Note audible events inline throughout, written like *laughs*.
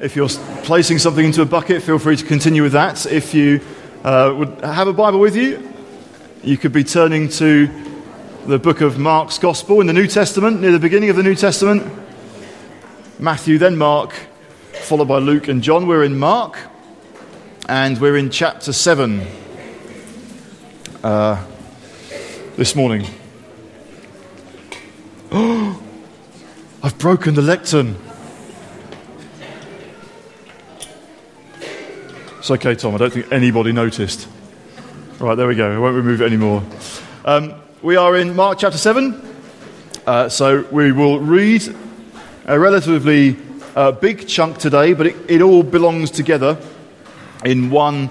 If you're placing something into a bucket, feel free to continue with that. If you uh, would have a Bible with you, you could be turning to the book of Mark's Gospel in the New Testament, near the beginning of the New Testament. Matthew, then Mark, followed by Luke and John. We're in Mark, and we're in chapter 7 uh, this morning. *gasps* I've broken the lectern. It's okay, Tom. I don't think anybody noticed. Right, there we go. I won't remove it anymore. Um, we are in Mark chapter 7. Uh, so we will read a relatively uh, big chunk today, but it, it, all belongs together in one,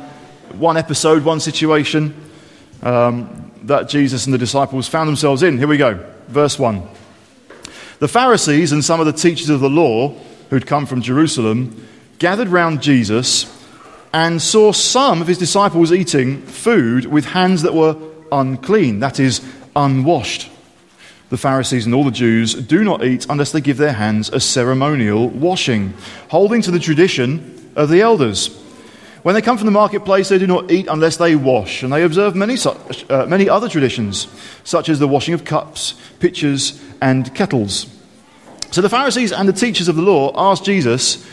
one episode, one situation um, that Jesus and the disciples found themselves in. Here we go. Verse 1. The Pharisees and some of the teachers of the law who'd come from Jerusalem gathered round Jesus and saw some of his disciples eating food with hands that were unclean, that is, unwashed. The Pharisees and all the Jews do not eat unless they give their hands a ceremonial washing, holding to the tradition of the elders. When they come from the marketplace, they do not eat unless they wash, and they observe many, such, uh, many other traditions, such as the washing of cups, pitchers, and kettles. So the Pharisees and the teachers of the law asked Jesus,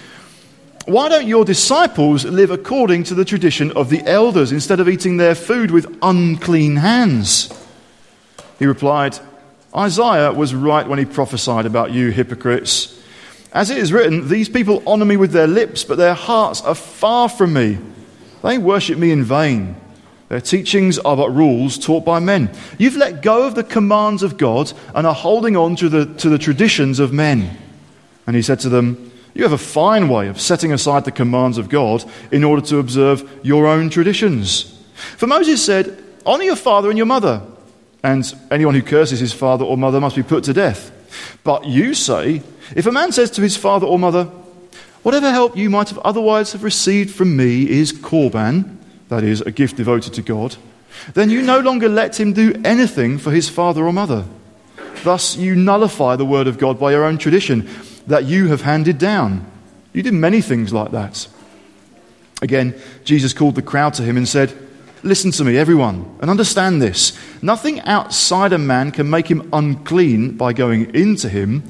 why don't your disciples live according to the tradition of the elders instead of eating their food with unclean hands? He replied, Isaiah was right when he prophesied about you hypocrites. As it is written, these people honor me with their lips, but their hearts are far from me. They worship me in vain. Their teachings are but rules taught by men. You've let go of the commands of God and are holding on to the, to the traditions of men. And he said to them, you have a fine way of setting aside the commands of God in order to observe your own traditions. For Moses said, Honor your father and your mother, and anyone who curses his father or mother must be put to death. But you say, If a man says to his father or mother, Whatever help you might have otherwise have received from me is korban, that is, a gift devoted to God, then you no longer let him do anything for his father or mother. Thus, you nullify the word of God by your own tradition that you have handed down. You did many things like that. Again, Jesus called the crowd to him and said, Listen to me, everyone, and understand this. Nothing outside a man can make him unclean by going into him.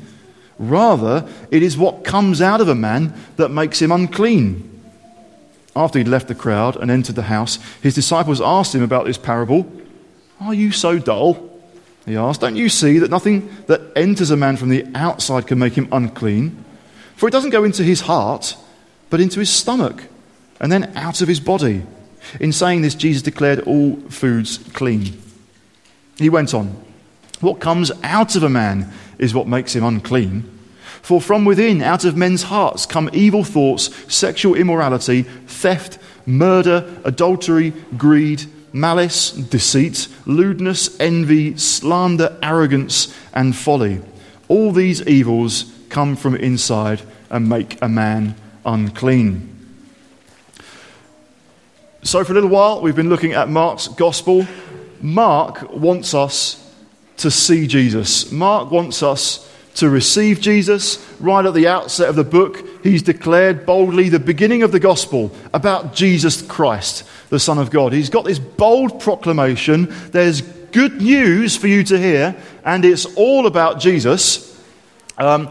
Rather, it is what comes out of a man that makes him unclean. After he'd left the crowd and entered the house, his disciples asked him about this parable. Are you so dull? He asked, Don't you see that nothing that enters a man from the outside can make him unclean? For it doesn't go into his heart, but into his stomach, and then out of his body. In saying this, Jesus declared all foods clean. He went on, What comes out of a man is what makes him unclean. For from within, out of men's hearts, come evil thoughts, sexual immorality, theft, murder, adultery, greed malice, deceit, lewdness, envy, slander, arrogance, and folly. All these evils come from inside and make a man unclean. So, for a little while, we've been looking at Mark's gospel. Mark wants us to see Jesus. Mark wants us to receive Jesus. Right at the outset of the book, he's declared boldly the beginning of the gospel about Jesus Christ the Son of God. He's got this bold proclamation. There's good news for you to hear, and it's all about Jesus um,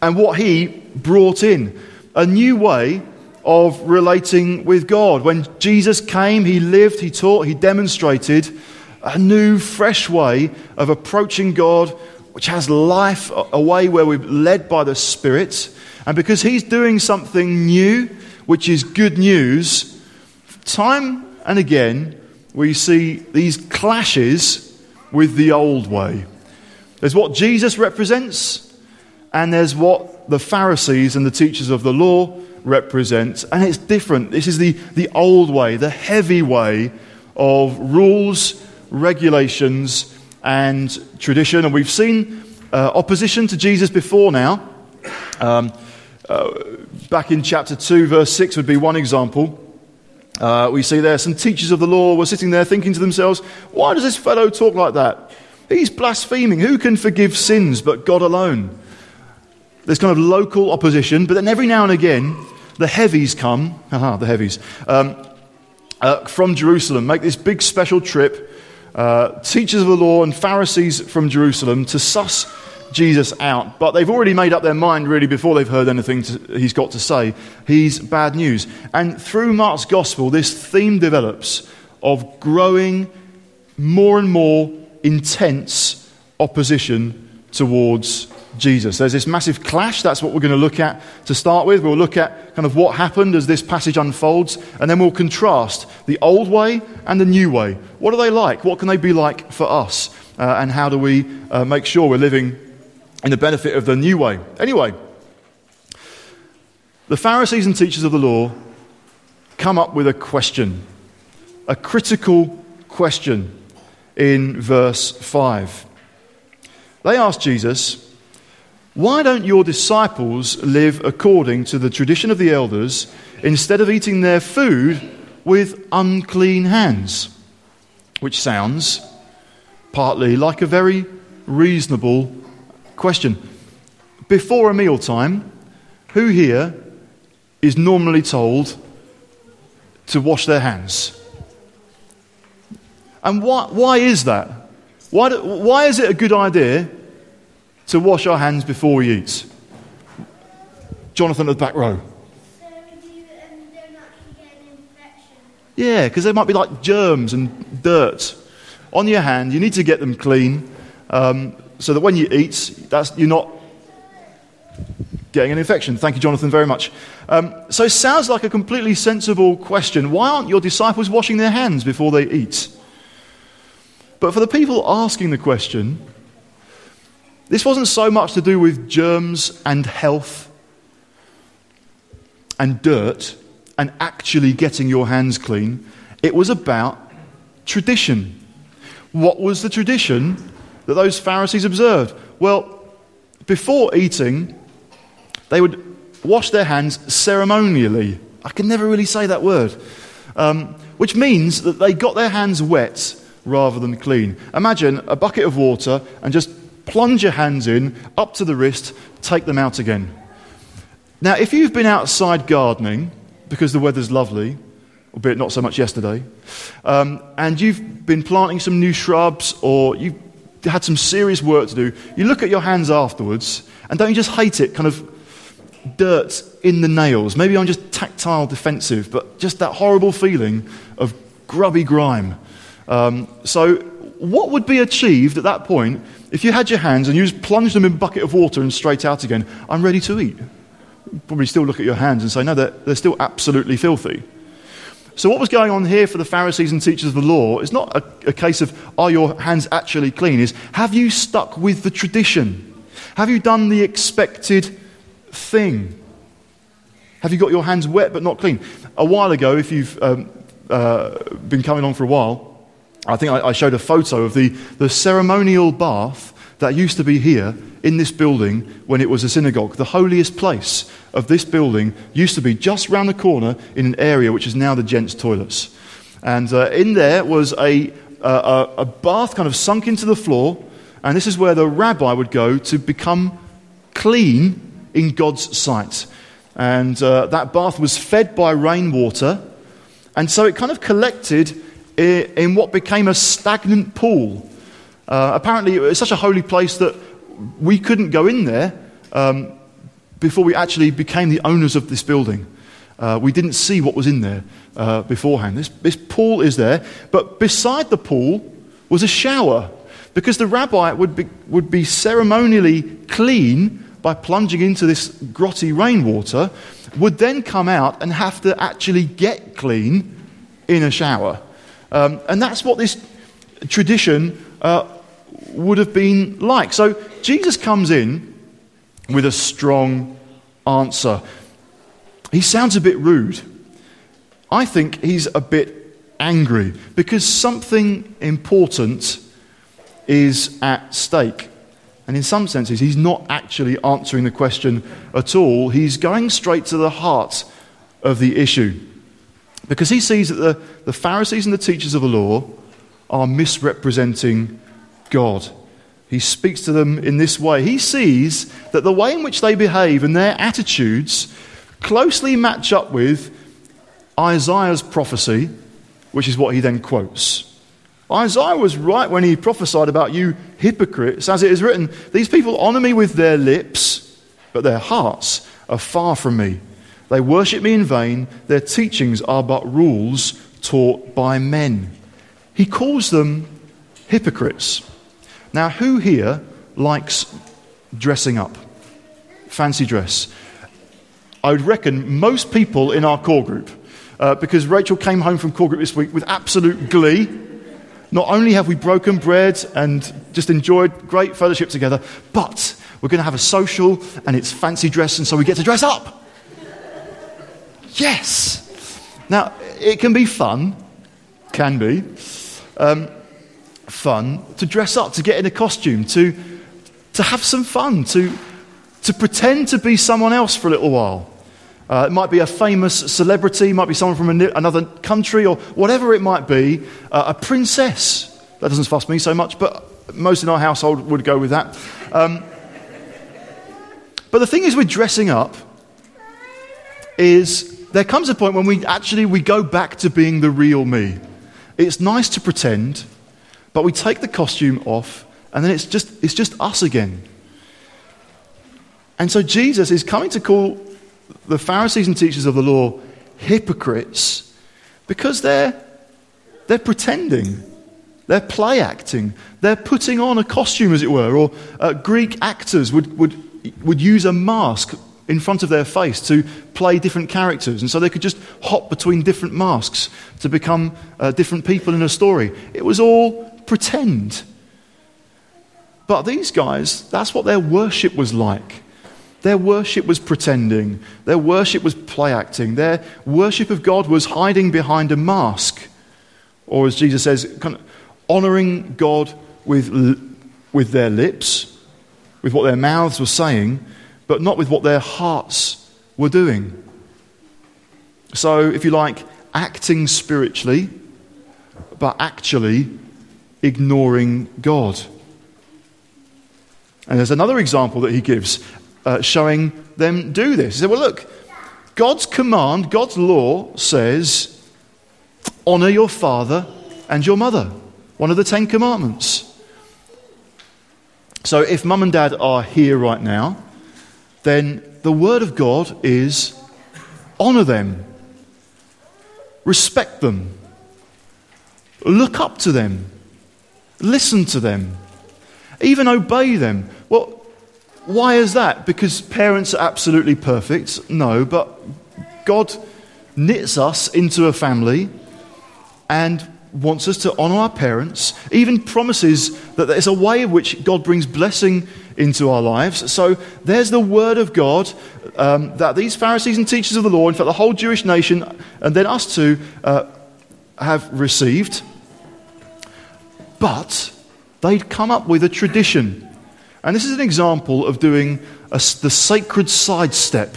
and what he brought in a new way of relating with God. When Jesus came, he lived, he taught, he demonstrated a new, fresh way of approaching God, which has life, a way where we're led by the Spirit. And because he's doing something new, which is good news, time and again, we see these clashes with the old way. There's what Jesus represents, and there's what the Pharisees and the teachers of the law represent. And it's different. This is the, the old way, the heavy way of rules, regulations, and tradition. And we've seen uh, opposition to Jesus before now. Um, uh, back in chapter 2, verse 6 would be one example. Uh, we see there some teachers of the law were sitting there thinking to themselves, why does this fellow talk like that? He's blaspheming. Who can forgive sins but God alone? there's kind of local opposition, but then every now and again, the heavies come, haha, *laughs* the heavies, um, uh, from Jerusalem, make this big special trip, uh, teachers of the law and Pharisees from Jerusalem to suss Jesus out. But they've already made up their mind, really, before they've heard anything to, he's got to say. He's bad news. And through Mark's gospel, this theme develops of growing more and more intense opposition towards Jesus. There's this massive clash. That's what we're going to look at to start with. We'll look at kind of what happened as this passage unfolds, and then we'll contrast the old way and the new way. What are they like? What can they be like for us? Uh, and how do we uh, make sure we're living in the benefit of the new way? Anyway, the Pharisees and teachers of the law come up with a question, a critical question in verse 5. They ask Jesus, why don't your disciples live according to the tradition of the elders instead of eating their food with unclean hands? Which sounds partly like a very reasonable question. Before a mealtime, who here is normally told to wash their hands? And why, why is that? Why, do, why is it a good idea to wash our hands before we eat. Jonathan at the back row. Yeah, because there might be like germs and dirt on your hand. You need to get them clean um, so that when you eat, that's, you're not getting an infection. Thank you, Jonathan, very much. Um, so it sounds like a completely sensible question. Why aren't your disciples washing their hands before they eat? But for the people asking the question, this wasn't so much to do with germs and health and dirt and actually getting your hands clean. It was about tradition. What was the tradition that those Pharisees observed? Well, before eating, they would wash their hands ceremonially. I can never really say that word. Um, which means that they got their hands wet rather than clean. Imagine a bucket of water and just plunge your hands in, up to the wrist, take them out again. Now, if you've been outside gardening because the weather's lovely, albeit not so much yesterday, um, and you've been planting some new shrubs or you've had some serious work to do, you look at your hands afterwards and don't you just hate it? Kind of dirt in the nails. Maybe I'm just tactile defensive, but just that horrible feeling of grubby grime. Um, so, what would be achieved at that point if you had your hands and you just plunged them in a bucket of water and straight out again, I'm ready to eat. You'd probably still look at your hands and say, no, they're, they're still absolutely filthy. So, what was going on here for the Pharisees and teachers of the law is not a, a case of, are your hands actually clean? Is, have you stuck with the tradition? Have you done the expected thing? Have you got your hands wet but not clean? A while ago, if you've um, uh, been coming along for a while, I think I, I showed a photo of the, the ceremonial bath that used to be here in this building when it was a synagogue. The holiest place of this building used to be just round the corner in an area which is now the gents' toilets. And uh, in there was a, a, a bath kind of sunk into the floor, and this is where the rabbi would go to become clean in God's sight. And uh, that bath was fed by rainwater, and so it kind of collected in what became a stagnant pool. Uh, apparently, it was such a holy place that we couldn't go in there um, before we actually became the owners of this building. Uh, we didn't see what was in there uh, beforehand. This, this pool is there, but beside the pool was a shower because the rabbi would be, would be ceremonially clean by plunging into this grotty rainwater, would then come out and have to actually get clean in a shower. Um, and that's what this tradition uh, would have been like. So Jesus comes in with a strong answer. He sounds a bit rude. I think he's a bit angry because something important is at stake. And in some senses, he's not actually answering the question at all. He's going straight to the heart of the issue. Because he sees that the, the Pharisees and the teachers of the law are misrepresenting God. he speaks to them in this way. He sees that the way in which they behave and their attitudes closely match up with Isaiah's prophecy, which is what he then quotes. Isaiah was right when he prophesied about you hypocrites, as it is written, These people honor me with their lips, but their hearts are far from me. They worship me in vain. Their teachings are but rules taught by men. He calls them hypocrites. Now, who here likes dressing up? Fancy dress. I would reckon most people in our core group, uh, because Rachel came home from core group this week with absolute glee. Not only have we broken bread and just enjoyed great fellowship together, but we're going to have a social and it's fancy dress, and so we get to dress up. Yes! Now, it can be fun, can be. Um, fun to dress up, to get in a costume, to, to have some fun, to, to pretend to be someone else for a little while. Uh, it might be a famous celebrity, it might be someone from another country, or whatever it might be. Uh, a princess. That doesn't fuss me so much, but most in our household would go with that. Um, but the thing is with dressing up is there comes a point when we actually we go back to being the real me. It's nice to pretend, but we take the costume off, and then it's just, it's just us again. And so Jesus is coming to call the Pharisees and teachers of the law hypocrites because they're, they're pretending. They're play acting. They're putting on a costume, as it were. Or uh, Greek actors would, would, would use a mask in front of their face to play different characters. And so they could just hop between different masks to become uh, different people in a story. It was all pretend. But these guys, that's what their worship was like. Their worship was pretending. Their worship was play acting. Their worship of God was hiding behind a mask. Or, as Jesus says, kind of honoring God with, with their lips, with what their mouths were saying, but not with what their hearts were doing. So, if you like, acting spiritually, but actually ignoring God. And there's another example that he gives uh, showing them do this. He said, Well, look, God's command, God's law says, honor your father and your mother. One of the Ten Commandments. So if mum and dad are here right now, then the word of God is honor them, respect them, look up to them, listen to them, even obey them. Well, why is that? Because parents are absolutely perfect? No, but God knits us into a family and wants us to honor our parents, even promises that there's a way in which God brings blessing into our lives. So there's the word of God um, that these Pharisees and teachers of the law, in fact, the whole Jewish nation, and then us too, uh, have received. But they'd come up with a tradition. And this is an example of doing a, the sacred sidestep.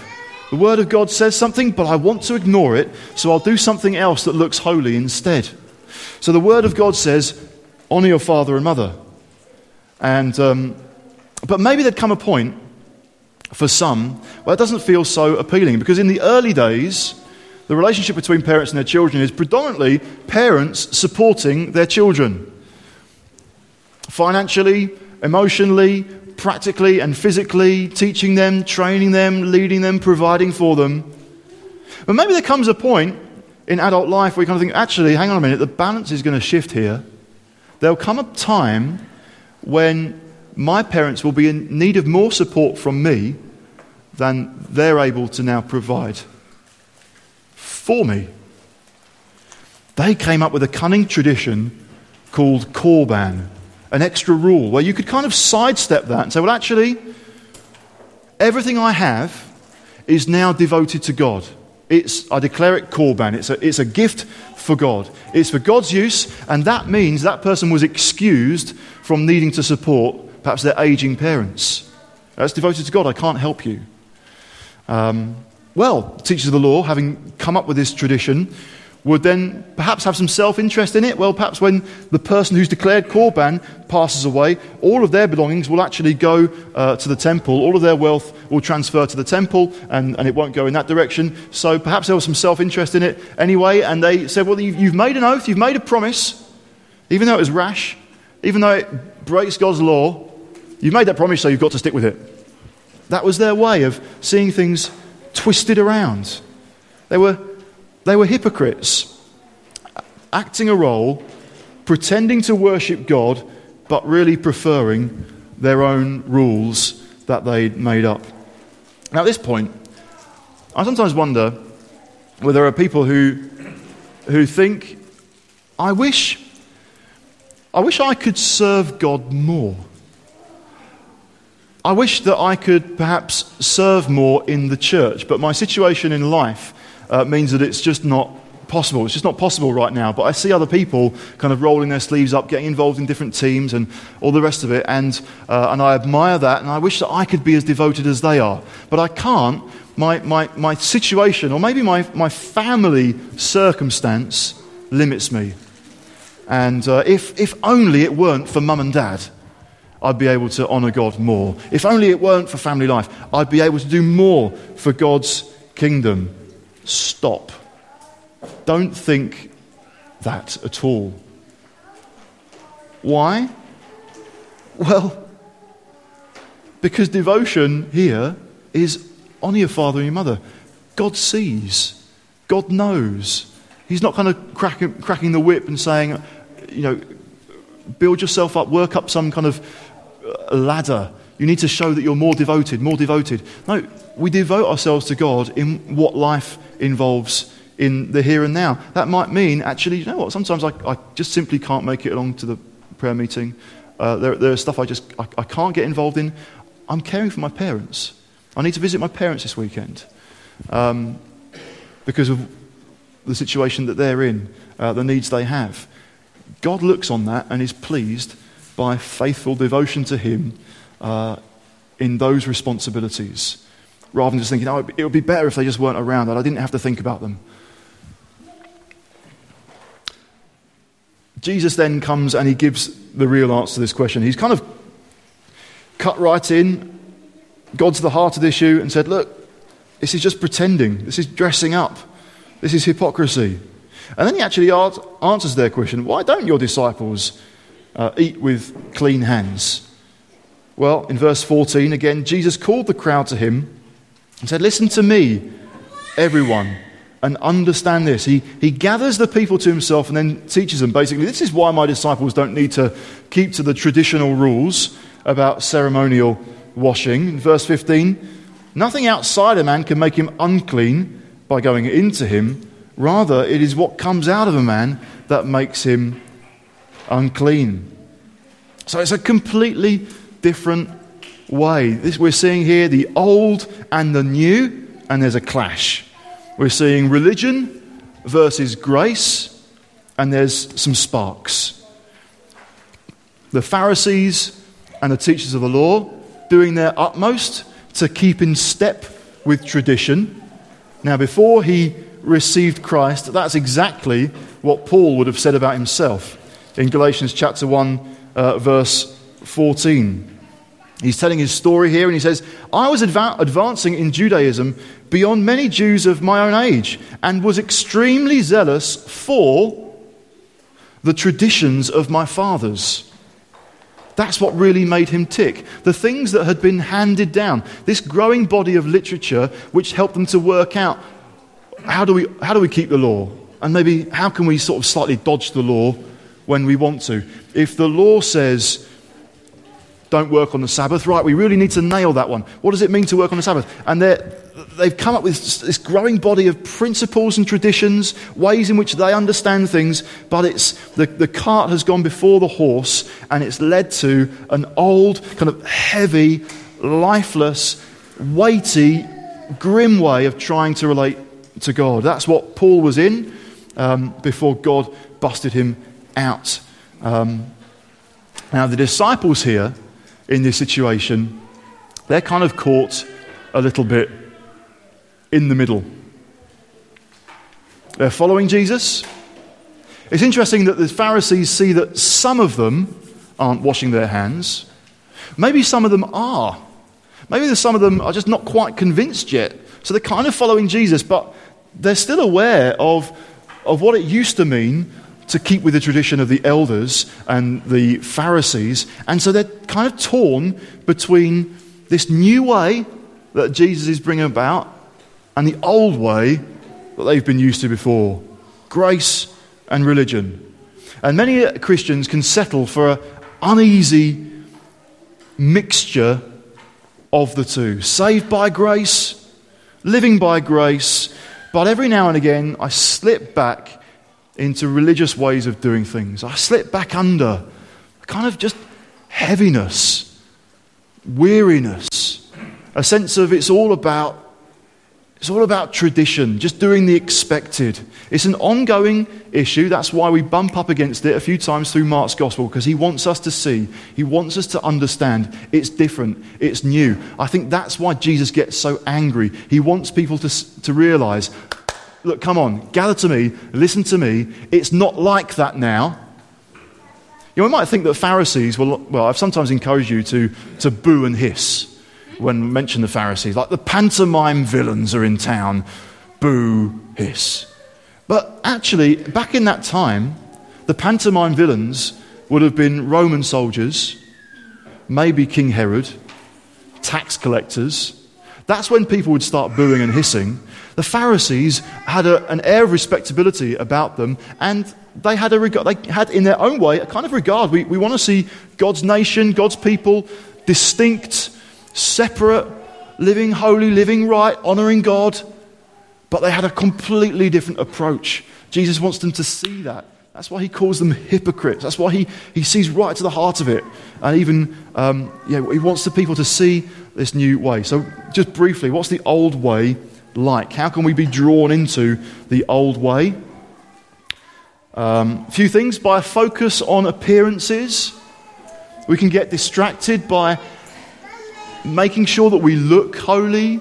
The Word of God says something, but I want to ignore it, so I'll do something else that looks holy instead. So the Word of God says, honor your father and mother. And, um, but maybe there'd come a point for some where it doesn't feel so appealing because in the early days, the relationship between parents and their children is predominantly parents supporting their children financially, emotionally, practically, and physically, teaching them, training them, leading them, providing for them. But maybe there comes a point in adult life you kind of think, actually, hang on a minute, the balance is going to shift here. There'll come a time when my parents will be in need of more support from me than they're able to now provide for me. They came up with a cunning tradition called Korban an extra rule where you could kind of sidestep that and say, well, actually, everything I have is now devoted to God. It's, I declare it Korban. It's a, it's a gift for God. It's for God's use, and that means that person was excused from needing to support perhaps their aging parents. That's devoted to God. I can't help you. Um, well, teachers of the law, having come up with this tradition, would then perhaps have some self interest in it. Well, perhaps when the person who's declared Korban passes away, all of their belongings will actually go uh, to the temple. All of their wealth will transfer to the temple, and, and it won't go in that direction. So perhaps there was some self interest in it anyway, and they said, Well, you've, you've made an oath, you've made a promise, even though it was rash, even though it breaks God's law, you've made that promise, so you've got to stick with it. That was their way of seeing things twisted around. They were they were hypocrites, acting a role, pretending to worship God, but really preferring their own rules that they'd made up. Now, at this point, I sometimes wonder whether there are people who, who think, I wish, I wish I could serve God more. I wish that I could perhaps serve more in the church, but my situation in life uh, means that it's just not possible. It's just not possible right now. But I see other people kind of rolling their sleeves up, getting involved in different teams and all the rest of it. And, uh, and I admire that. And I wish that I could be as devoted as they are. But I can't. My, my, my situation, or maybe my, my family circumstance, limits me. And uh, if, if only it weren't for mum and dad, I'd be able to honour God more. If only it weren't for family life, I'd be able to do more for God's kingdom stop. Don't think that at all. Why? Well, because devotion here is honor your father and your mother. God sees, God knows. He's not kind of cracking, cracking the whip and saying, you know, build yourself up, work up some kind of uh, ladder. You need to show that you're more devoted, more devoted. No, we devote ourselves to God in what life involves in the here and now. That might mean, actually, you know what, sometimes I, I just simply can't make it along to the prayer meeting. Uh, there, there's stuff I just I, I can't get involved in. I'm caring for my parents. I need to visit my parents this weekend um, because of the situation that they're in, uh, the needs they have. God looks on that and is pleased by faithful devotion to Him uh, in those responsibilities rather than just thinking, oh, it would be better if they just weren't around, that I didn't have to think about them. Jesus then comes and he gives the real answer to this question. He's kind of cut right in, got to the heart of the issue, and said, Look, this is just pretending. This is dressing up. This is hypocrisy. And then he actually answers their question why don't your disciples uh, eat with clean hands? Well, in verse 14, again, Jesus called the crowd to him and said, Listen to me, everyone, and understand this. He, he gathers the people to himself and then teaches them basically, this is why my disciples don't need to keep to the traditional rules about ceremonial washing. In verse 15, nothing outside a man can make him unclean by going into him. Rather, it is what comes out of a man that makes him unclean. So it's a completely different way. This, we're seeing here the old and the new, and there's a clash. We're seeing religion versus grace, and there's some sparks. The Pharisees and the teachers of the law doing their utmost to keep in step with tradition. Now, before he received Christ, that's exactly what Paul would have said about himself in Galatians chapter 1, uh, verse 14. He's telling his story here, and he says, I was adva- advancing in Judaism beyond many Jews of my own age and was extremely zealous for the traditions of my fathers. That's what really made him tick. The things that had been handed down, this growing body of literature which helped them to work out how do we, how do we keep the law? And maybe how can we sort of slightly dodge the law when we want to? If the law says, don't work on the Sabbath. Right, we really need to nail that one. What does it mean to work on the Sabbath? And they've come up with this growing body of principles and traditions, ways in which they understand things, but it's, the, the cart has gone before the horse and it's led to an old, kind of heavy, lifeless, weighty, grim way of trying to relate to God. That's what Paul was in um, before God busted him out. Um, now, the disciples here in this situation, they're kind of caught a little bit in the middle. They're following Jesus. It's interesting that the Pharisees see that some of them aren't washing their hands. Maybe some of them are. Maybe some of them are just not quite convinced yet. So they're kind of following Jesus, but they're still aware of, of what it used to mean to keep with the tradition of the elders and the Pharisees. And so they're kind of torn between this new way that Jesus is bringing about and the old way that they've been used to before grace and religion. And many Christians can settle for an uneasy mixture of the two saved by grace, living by grace, but every now and again I slip back into religious ways of doing things. I slip back under a kind of just heaviness, weariness, a sense of it's all about it's all about tradition, just doing the expected. It's an ongoing issue. That's why we bump up against it a few times through Mark's gospel, because he wants us to see, he wants us to understand it's different, it's new. I think that's why Jesus gets so angry. He wants people to, to realize look, come on, gather to me, listen to me. It's not like that now. You know, might think that Pharisees, well, well I've sometimes encouraged you to, to boo and hiss when mention the Pharisees, like the pantomime villains are in town, boo, hiss. But actually, back in that time, the pantomime villains would have been Roman soldiers, maybe King Herod, tax collectors. That's when people would start booing and hissing. The Pharisees had a, an air of respectability about them, and they had, a they had, in their own way, a kind of regard. We, we want to see God's nation, God's people, distinct separate, living holy, living right, honoring God, but they had a completely different approach. Jesus wants them to see that. That's why he calls them hypocrites. That's why he, he sees right to the heart of it. And even, um, yeah, he wants the people to see this new way. So, just briefly, what's the old way like? How can we be drawn into the old way? A um, few things. By a focus on appearances, we can get distracted by making sure that we look holy,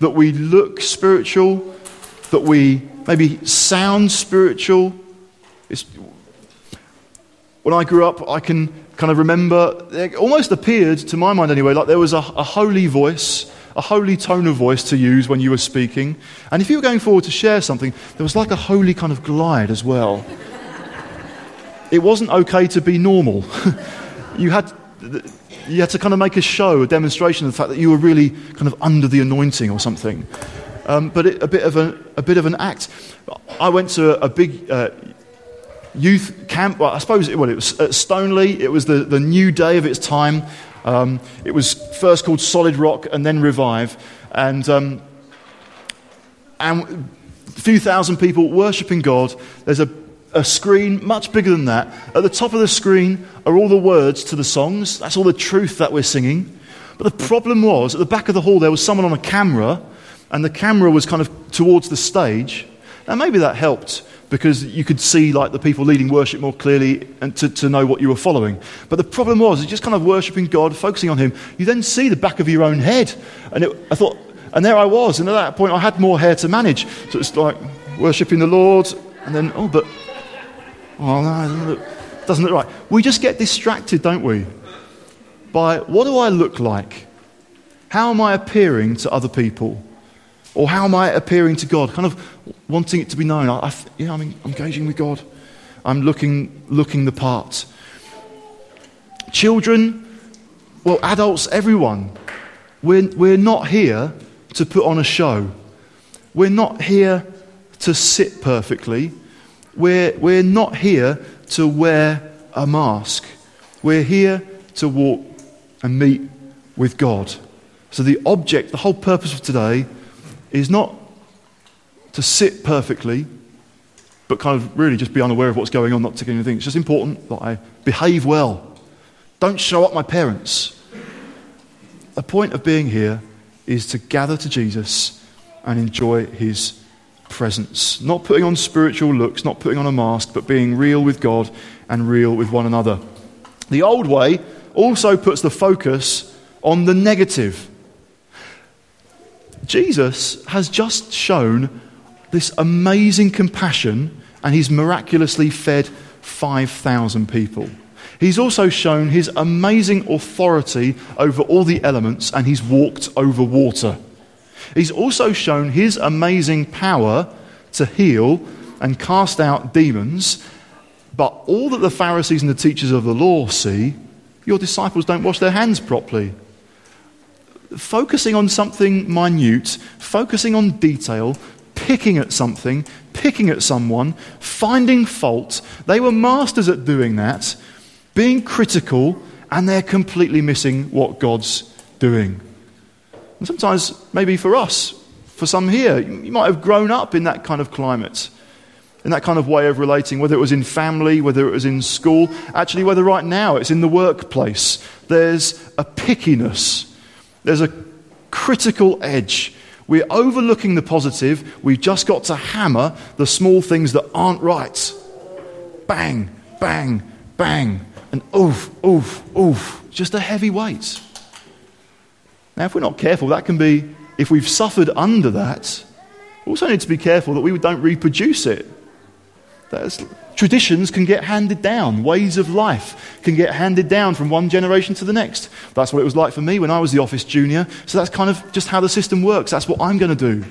that we look spiritual, that we maybe sound spiritual. It's, when I grew up, I can kind of remember, it almost appeared, to my mind anyway, like there was a, a holy voice, a holy tone of voice to use when you were speaking. And if you were going forward to share something, there was like a holy kind of glide as well. it wasn't okay to be normal. *laughs* you had you had to kind of make a show, a demonstration of the fact that you were really kind of under the anointing or something. Um, but it, a, bit of a, a bit of an act. I went to a, a big uh, youth camp. Well, I suppose it, well, it was at Stoneleigh. It was the, the new day of its time. Um, it was first called Solid Rock and then Revive. And, um, and a few thousand people worshipping God. There's a a screen much bigger than that. At the top of the screen are all the words to the songs. That's all the truth that we're singing. But the problem was, at the back of the hall, there was someone on a camera, and the camera was kind of towards the stage. Now, maybe that helped because you could see like the people leading worship more clearly and to, to know what you were following. But the problem was, just kind of worshipping God, focusing on Him, you then see the back of your own head. And it, I thought, and there I was, and at that point I had more hair to manage. So it's like worshipping the Lord, and then, oh, but Oh, no, it doesn't look, doesn't look right. We just get distracted, don't we? By what do I look like? How am I appearing to other people? Or how am I appearing to God? Kind of wanting it to be known. I, I, yeah, I'm, engaging with God. I'm looking, looking the part. Children, well, adults, everyone. We're, we're not here to put on a show. We're not here to sit perfectly. We're, we're not here to wear a mask. We're here to walk and meet with God. So, the object, the whole purpose of today is not to sit perfectly, but kind of really just be unaware of what's going on, not taking anything. It's just important that I behave well. Don't show up my parents. The point of being here is to gather to Jesus and enjoy his presence. Not putting on spiritual looks, not putting on a mask, but being real with God and real with one another. The old way also puts the focus on the negative. Jesus has just shown this amazing compassion, and he's miraculously fed 5,000 people. He's also shown his amazing authority over all the elements, and he's walked over water. He's also shown his amazing power to heal and cast out demons. But all that the Pharisees and the teachers of the law see, your disciples don't wash their hands properly. Focusing on something minute, focusing on detail, picking at something, picking at someone, finding fault. They were masters at doing that, being critical, and they're completely missing what God's doing. And sometimes, maybe for us, for some here, you might have grown up in that kind of climate, in that kind of way of relating, whether it was in family, whether it was in school, actually, whether right now it's in the workplace. There's a pickiness, there's a critical edge. We're overlooking the positive. We've just got to hammer the small things that aren't right. Bang, bang, bang. And oof, oof, oof. Just a heavy weight. Now, if we're not careful, that can be, if we've suffered under that, we also need to be careful that we don't reproduce it. That's, traditions can get handed down, ways of life can get handed down from one generation to the next. That's what it was like for me when I was the office junior. So that's kind of just how the system works. That's what I'm going to do.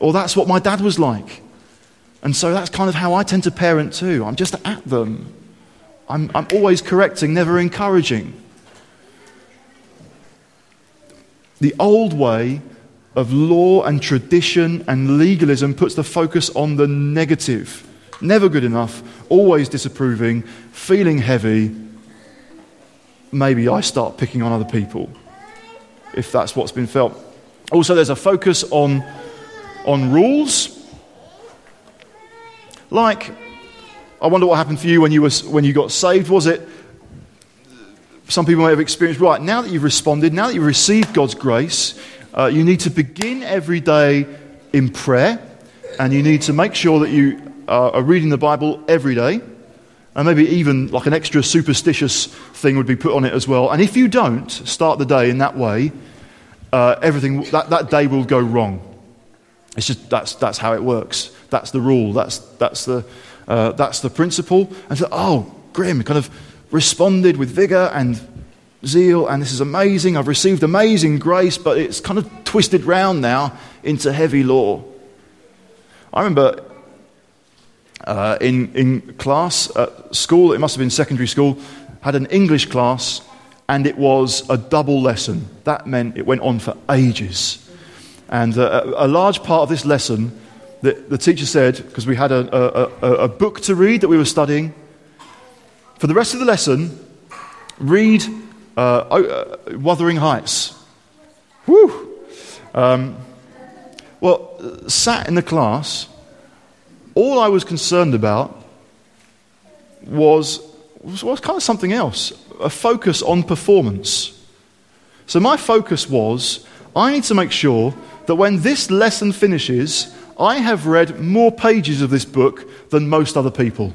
Or that's what my dad was like. And so that's kind of how I tend to parent too. I'm just at them. I'm, I'm always correcting, never encouraging. The old way of law and tradition and legalism puts the focus on the negative. Never good enough, always disapproving, feeling heavy. Maybe I start picking on other people if that's what's been felt. Also, there's a focus on, on rules. Like, I wonder what happened for you when you, was, when you got saved. Was it some people may have experienced, right, now that you've responded, now that you've received God's grace, uh, you need to begin every day in prayer, and you need to make sure that you uh, are reading the Bible every day. And maybe even like an extra superstitious thing would be put on it as well. And if you don't start the day in that way, uh, everything, that, that day will go wrong. It's just, that's, that's how it works. That's the rule. That's, that's, the, uh, that's the principle. And so, oh, grim, kind of responded with vigor and zeal, and this is amazing. I've received amazing grace, but it's kind of twisted round now into heavy law. I remember uh, in, in class at school, it must have been secondary school, had an English class, and it was a double lesson. That meant it went on for ages. And uh, a large part of this lesson, the, the teacher said, because we had a, a, a book to read that we were studying, for the rest of the lesson, read uh, uh, Wuthering Heights. Whew. Um, well, sat in the class, all I was concerned about was, was, kind of something else a focus on performance. So my focus was I need to make sure that when this lesson finishes, I have read more pages of this book than most other people.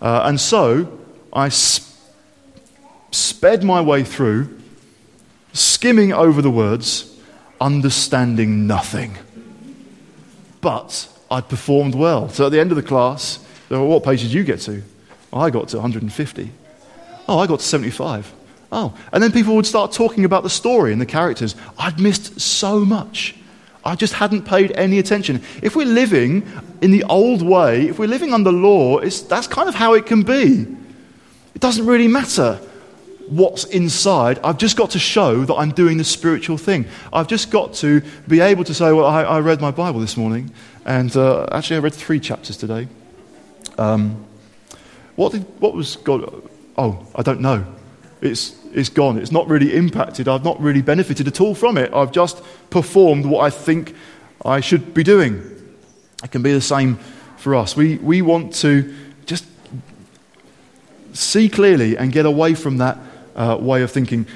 Uh, and so I sp- sped my way through, skimming over the words, understanding nothing. But I performed well. So at the end of the class, what page did you get to? Oh, I got to 150. Oh, I got to 75. Oh, and then people would start talking about the story and the characters. I'd missed so much. I just hadn't paid any attention. If we're living in the old way, if we're living under law, that's kind of how it can be. It doesn't really matter what's inside. I've just got to show that I'm doing the spiritual thing. I've just got to be able to say, well, I, I read my Bible this morning, and uh, actually, I read three chapters today. Um, what, did, what was God? Oh, I don't know. It's, it's gone. It's not really impacted. I've not really benefited at all from it. I've just performed what I think I should be doing. It can be the same for us. We, we want to just see clearly and get away from that uh, way of thinking.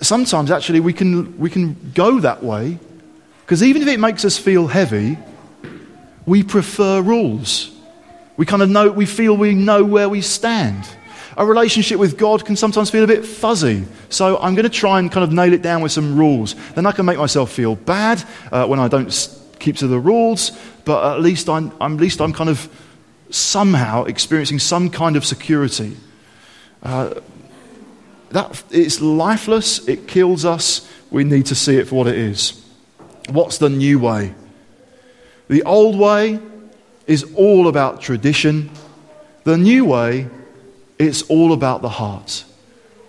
Sometimes, actually, we can, we can go that way because even if it makes us feel heavy, we prefer rules. We kind of know, we feel we know where we stand. A relationship with God can sometimes feel a bit fuzzy. So I'm going to try and kind of nail it down with some rules. Then I can make myself feel bad uh, when I don't keep to the rules, but at least I'm, I'm, at least I'm kind of somehow experiencing some kind of security. Uh, that, it's lifeless, it kills us. We need to see it for what it is. What's the new way? The old way is all about tradition. The new way, it's all about the heart.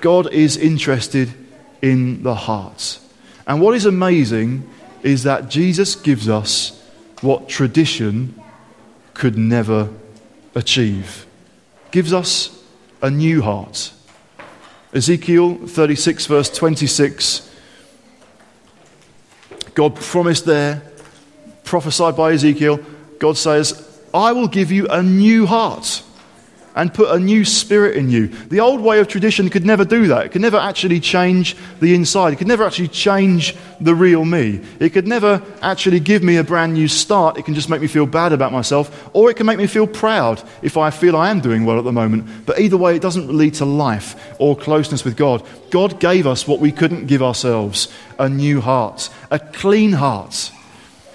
God is interested in the heart. And what is amazing is that Jesus gives us what tradition could never achieve. Gives us a new heart. Ezekiel 36, verse 26. God promised there, prophesied by Ezekiel, God says, I will give you a new heart and put a new spirit in you. The old way of tradition could never do that. It could never actually change the inside. It could never actually change the real me. It could never actually give me a brand new start. It can just make me feel bad about myself, or it can make me feel proud if I feel I am doing well at the moment. But either way, it doesn't lead to life or closeness with God. God gave us what we couldn't give ourselves a new heart, a clean heart.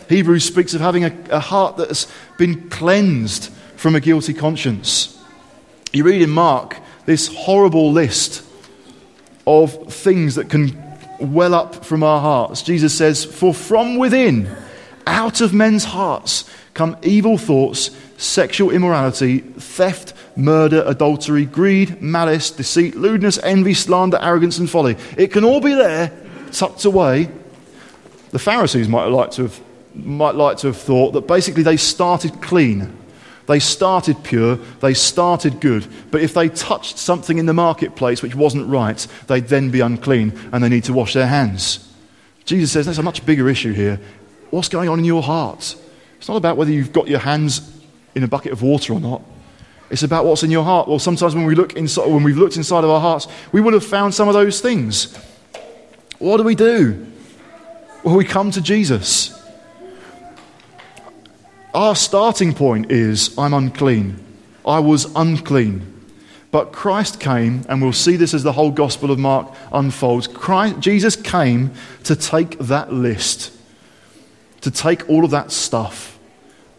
Hebrews speaks of having a, a heart that has been cleansed from a guilty conscience. You read in Mark this horrible list of things that can well up from our hearts. Jesus says, For from within, out of men's hearts, come evil thoughts, sexual immorality, theft, murder, adultery, greed, malice, deceit, lewdness, envy, slander, arrogance, and folly. It can all be there, tucked away. The Pharisees might like to have, might like to have thought that basically they started clean they started pure, they started good, but if they touched something in the marketplace which wasn't right, they'd then be unclean and they need to wash their hands. Jesus says there's a much bigger issue here. What's going on in your heart? It's not about whether you've got your hands in a bucket of water or not. It's about what's in your heart. Well, sometimes when, we look inside, when we've looked inside of our hearts, we would have found some of those things. What do we do? Well, we come to Jesus. Our starting point is I'm unclean. I was unclean. But Christ came, and we'll see this as the whole Gospel of Mark unfolds. Christ, Jesus came to take that list, to take all of that stuff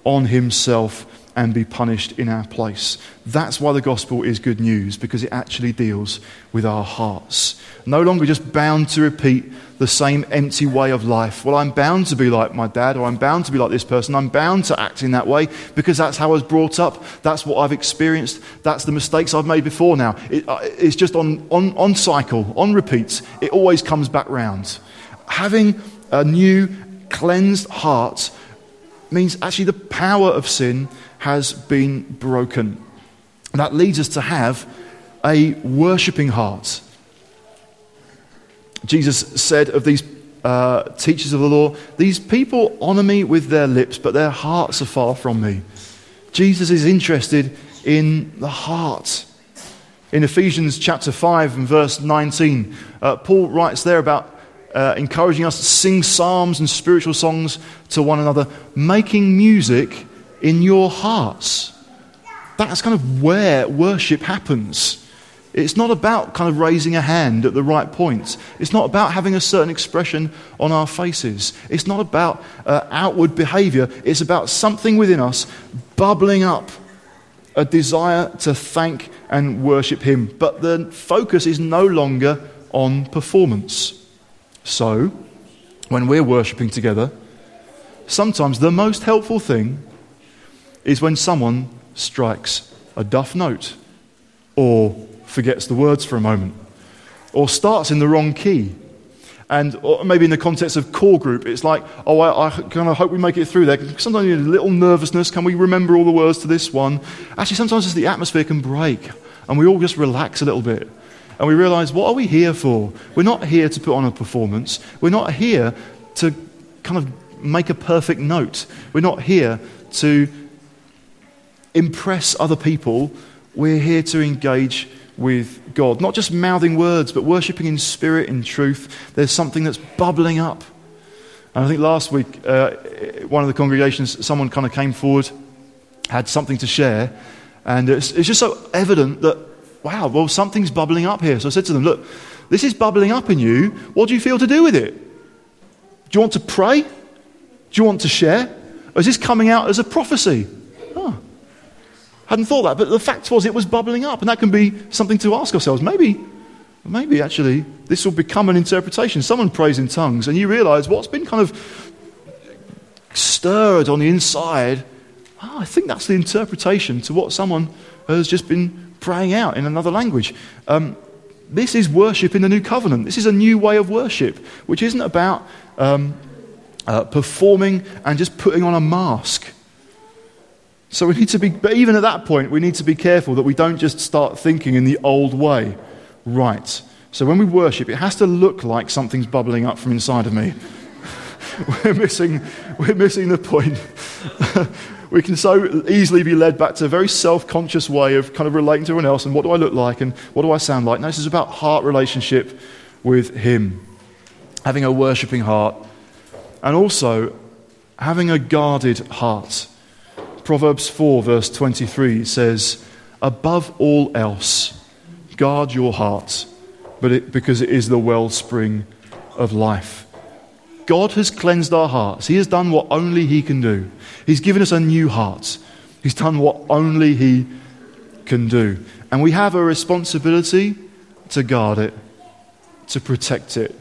on himself and be punished in our place. That's why the gospel is good news, because it actually deals with our hearts. No longer just bound to repeat the same empty way of life. Well, I'm bound to be like my dad, or I'm bound to be like this person. I'm bound to act in that way because that's how I was brought up. That's what I've experienced. That's the mistakes I've made before now. It, uh, it's just on, on, on cycle, on repeats. It always comes back round. Having a new, cleansed heart means actually the power of sin has been broken. And That leads us to have a worshipping heart. Jesus said of these uh, teachers of the law, These people honor me with their lips, but their hearts are far from me. Jesus is interested in the heart. In Ephesians chapter 5 and verse 19, uh, Paul writes there about uh, encouraging us to sing psalms and spiritual songs to one another, making music in your hearts. That's kind of where worship happens. It's not about kind of raising a hand at the right points. It's not about having a certain expression on our faces. It's not about uh, outward behavior. It's about something within us bubbling up a desire to thank and worship Him. But the focus is no longer on performance. So, when we're worshipping together, sometimes the most helpful thing is when someone strikes a duff note or forgets the words for a moment or starts in the wrong key. And maybe in the context of core group, it's like, oh, I, I kind of hope we make it through there. Sometimes you a little nervousness. Can we remember all the words to this one? Actually, sometimes the atmosphere can break and we all just relax a little bit. And we realize, what are we here for? We're not here to put on a performance. We're not here to kind of make a perfect note. We're not here to impress other people, we're here to engage with God. Not just mouthing words, but worshipping in spirit, in truth. There's something that's bubbling up. And I think last week, uh, one of the congregations, someone kind of came forward, had something to share, and it's, it's just so evident that, wow, well, something's bubbling up here. So I said to them, look, this is bubbling up in you. What do you feel to do with it? Do you want to pray? Do you want to share? Or is this coming out as a prophecy? Hadn't thought that. But the fact was, it was bubbling up. And that can be something to ask ourselves. Maybe, maybe actually, this will become an interpretation. Someone prays in tongues, and you realize what's been kind of stirred on the inside. Oh, I think that's the interpretation to what someone has just been praying out in another language. Um, this is worship in the new covenant. This is a new way of worship, which isn't about um, uh, performing and just putting on a mask. So we need to be, but even at that point, we need to be careful that we don't just start thinking in the old way. Right. So when we worship, it has to look like something's bubbling up from inside of me. *laughs* we're, missing, we're missing the point. *laughs* we can so easily be led back to a very self conscious way of kind of relating to everyone else and what do I look like and what do I sound like. No, this is about heart relationship with Him. Having a worshipping heart and also having a guarded heart. Proverbs 4, verse 23 says, Above all else, guard your heart, but it, because it is the wellspring of life. God has cleansed our hearts. He has done what only He can do. He's given us a new heart. He's done what only He can do. And we have a responsibility to guard it, to protect it,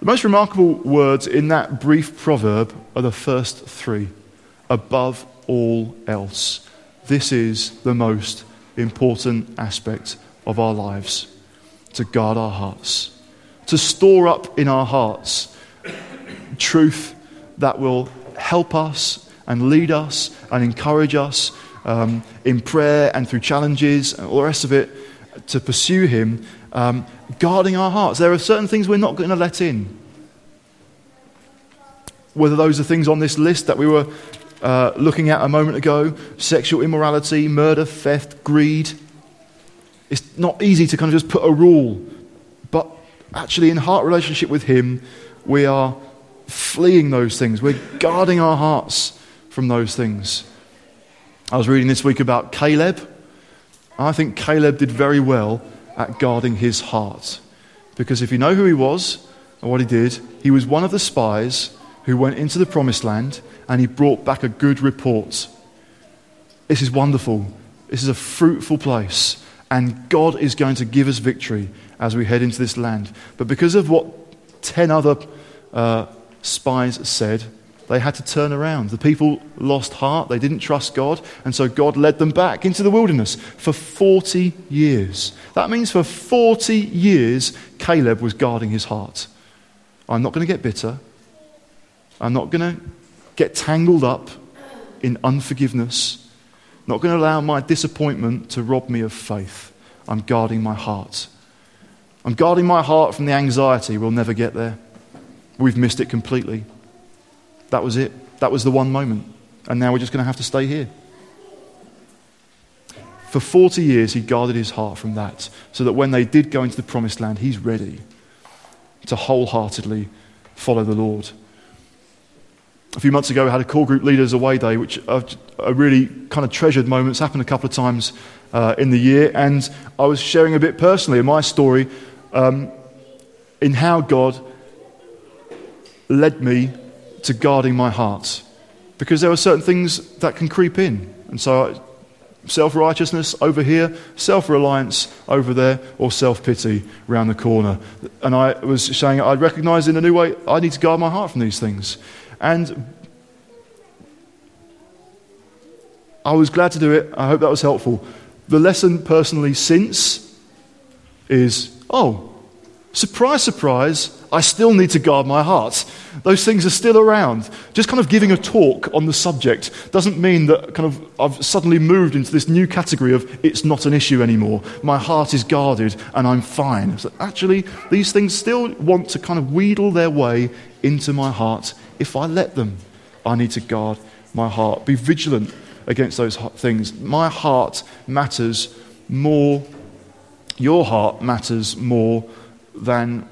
the most remarkable words in that brief proverb are the first three above all else. This is the most important aspect of our lives to guard our hearts, to store up in our hearts truth that will help us and lead us and encourage us um, in prayer and through challenges and all the rest of it to pursue Him um, guarding our hearts. There are certain things we're not going to let in. Whether those are things on this list that we were uh, looking at a moment ago sexual immorality, murder, theft, greed. It's not easy to kind of just put a rule, but actually, in heart relationship with Him, we are fleeing those things. We're guarding our hearts from those things. I was reading this week about Caleb. I think Caleb did very well at guarding his heart. Because if you know who he was and what he did, he was one of the spies who went into the promised land and he brought back a good report. This is wonderful. This is a fruitful place. And God is going to give us victory as we head into this land. But because of what 10 other uh, spies said, they had to turn around. The people lost heart, they didn't trust God, and so God led them back into the wilderness for 40 years. That means for 40 years, Caleb was guarding his heart. I'm not going to get bitter. I'm not going to get tangled up in unforgiveness. Not going to allow my disappointment to rob me of faith. I'm guarding my heart. I'm guarding my heart from the anxiety. We'll never get there. We've missed it completely. That was it. That was the one moment. And now we're just going to have to stay here. For 40 years, he guarded his heart from that, so that when they did go into the promised land, he's ready to wholeheartedly follow the Lord. A few months ago, I had a core group leaders away day, which are, really kind of treasured moments, happened a couple of times uh, in the year. And I was sharing a bit personally my story um, in how God led me to guarding my heart. Because there are certain things that can creep in. And so, self righteousness over here, self reliance over there, or self pity round the corner. And I was saying, I recognize in a new way, I need to guard my heart from these things. And I was glad to do it. I hope that was helpful. The lesson personally since is oh, Surprise, surprise, I still need to guard my heart. Those things are still around. Just kind of giving a talk on the subject doesn't mean that kind of I've suddenly moved into this new category of it's not an issue anymore. My heart is guarded and I'm fine. So actually, these things still want to kind of wheedle their way into my heart if I let them. I need to guard my heart. Be vigilant against those things. My heart matters more, your heart matters more than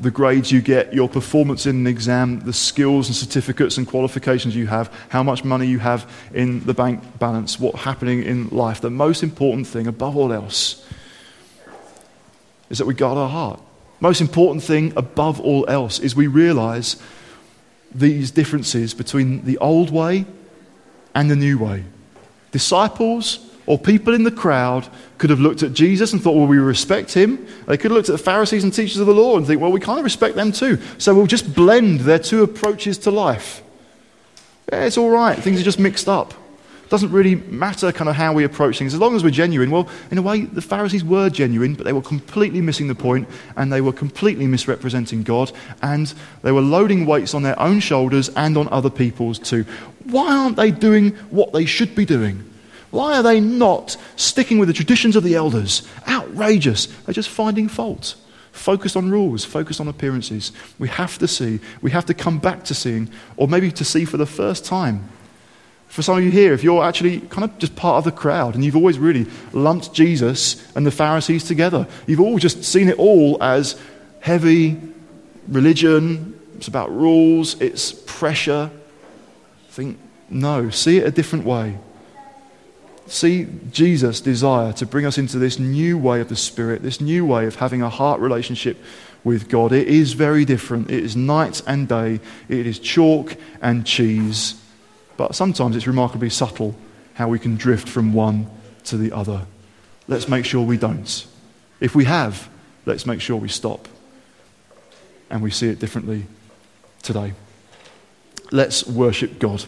the grades you get, your performance in an exam, the skills and certificates and qualifications you have, how much money you have in the bank balance, what's happening in life. The most important thing, above all else, is that we guard our heart. Most important thing, above all else, is we realize these differences between the old way and the new way. Disciples or people in the crowd could have looked at Jesus and thought, well, we respect him. They could have looked at the Pharisees and teachers of the law and think, well, we kind of respect them too. So we'll just blend their two approaches to life. Yeah, it's all right. Things are just mixed up. It doesn't really matter kind of how we approach things. As long as we're genuine, well, in a way, the Pharisees were genuine, but they were completely missing the point and they were completely misrepresenting God and they were loading weights on their own shoulders and on other people's too. Why aren't they doing what they should be doing? Why are they not sticking with the traditions of the elders? Outrageous. They're just finding fault. Focused on rules, focused on appearances. We have to see, we have to come back to seeing, or maybe to see for the first time. For some of you here, if you're actually kind of just part of the crowd and you've always really lumped Jesus and the Pharisees together, you've all just seen it all as heavy religion, it's about rules, it's pressure. Think, no, see it a different way see Jesus' desire to bring us into this new way of the Spirit, this new way of having a heart relationship with God. It is very different. It is night and day, it is chalk and cheese. But sometimes it's remarkably subtle how we can drift from one to the other. Let's make sure we don't. If we have, let's make sure we stop and we see it differently today. Let's worship God.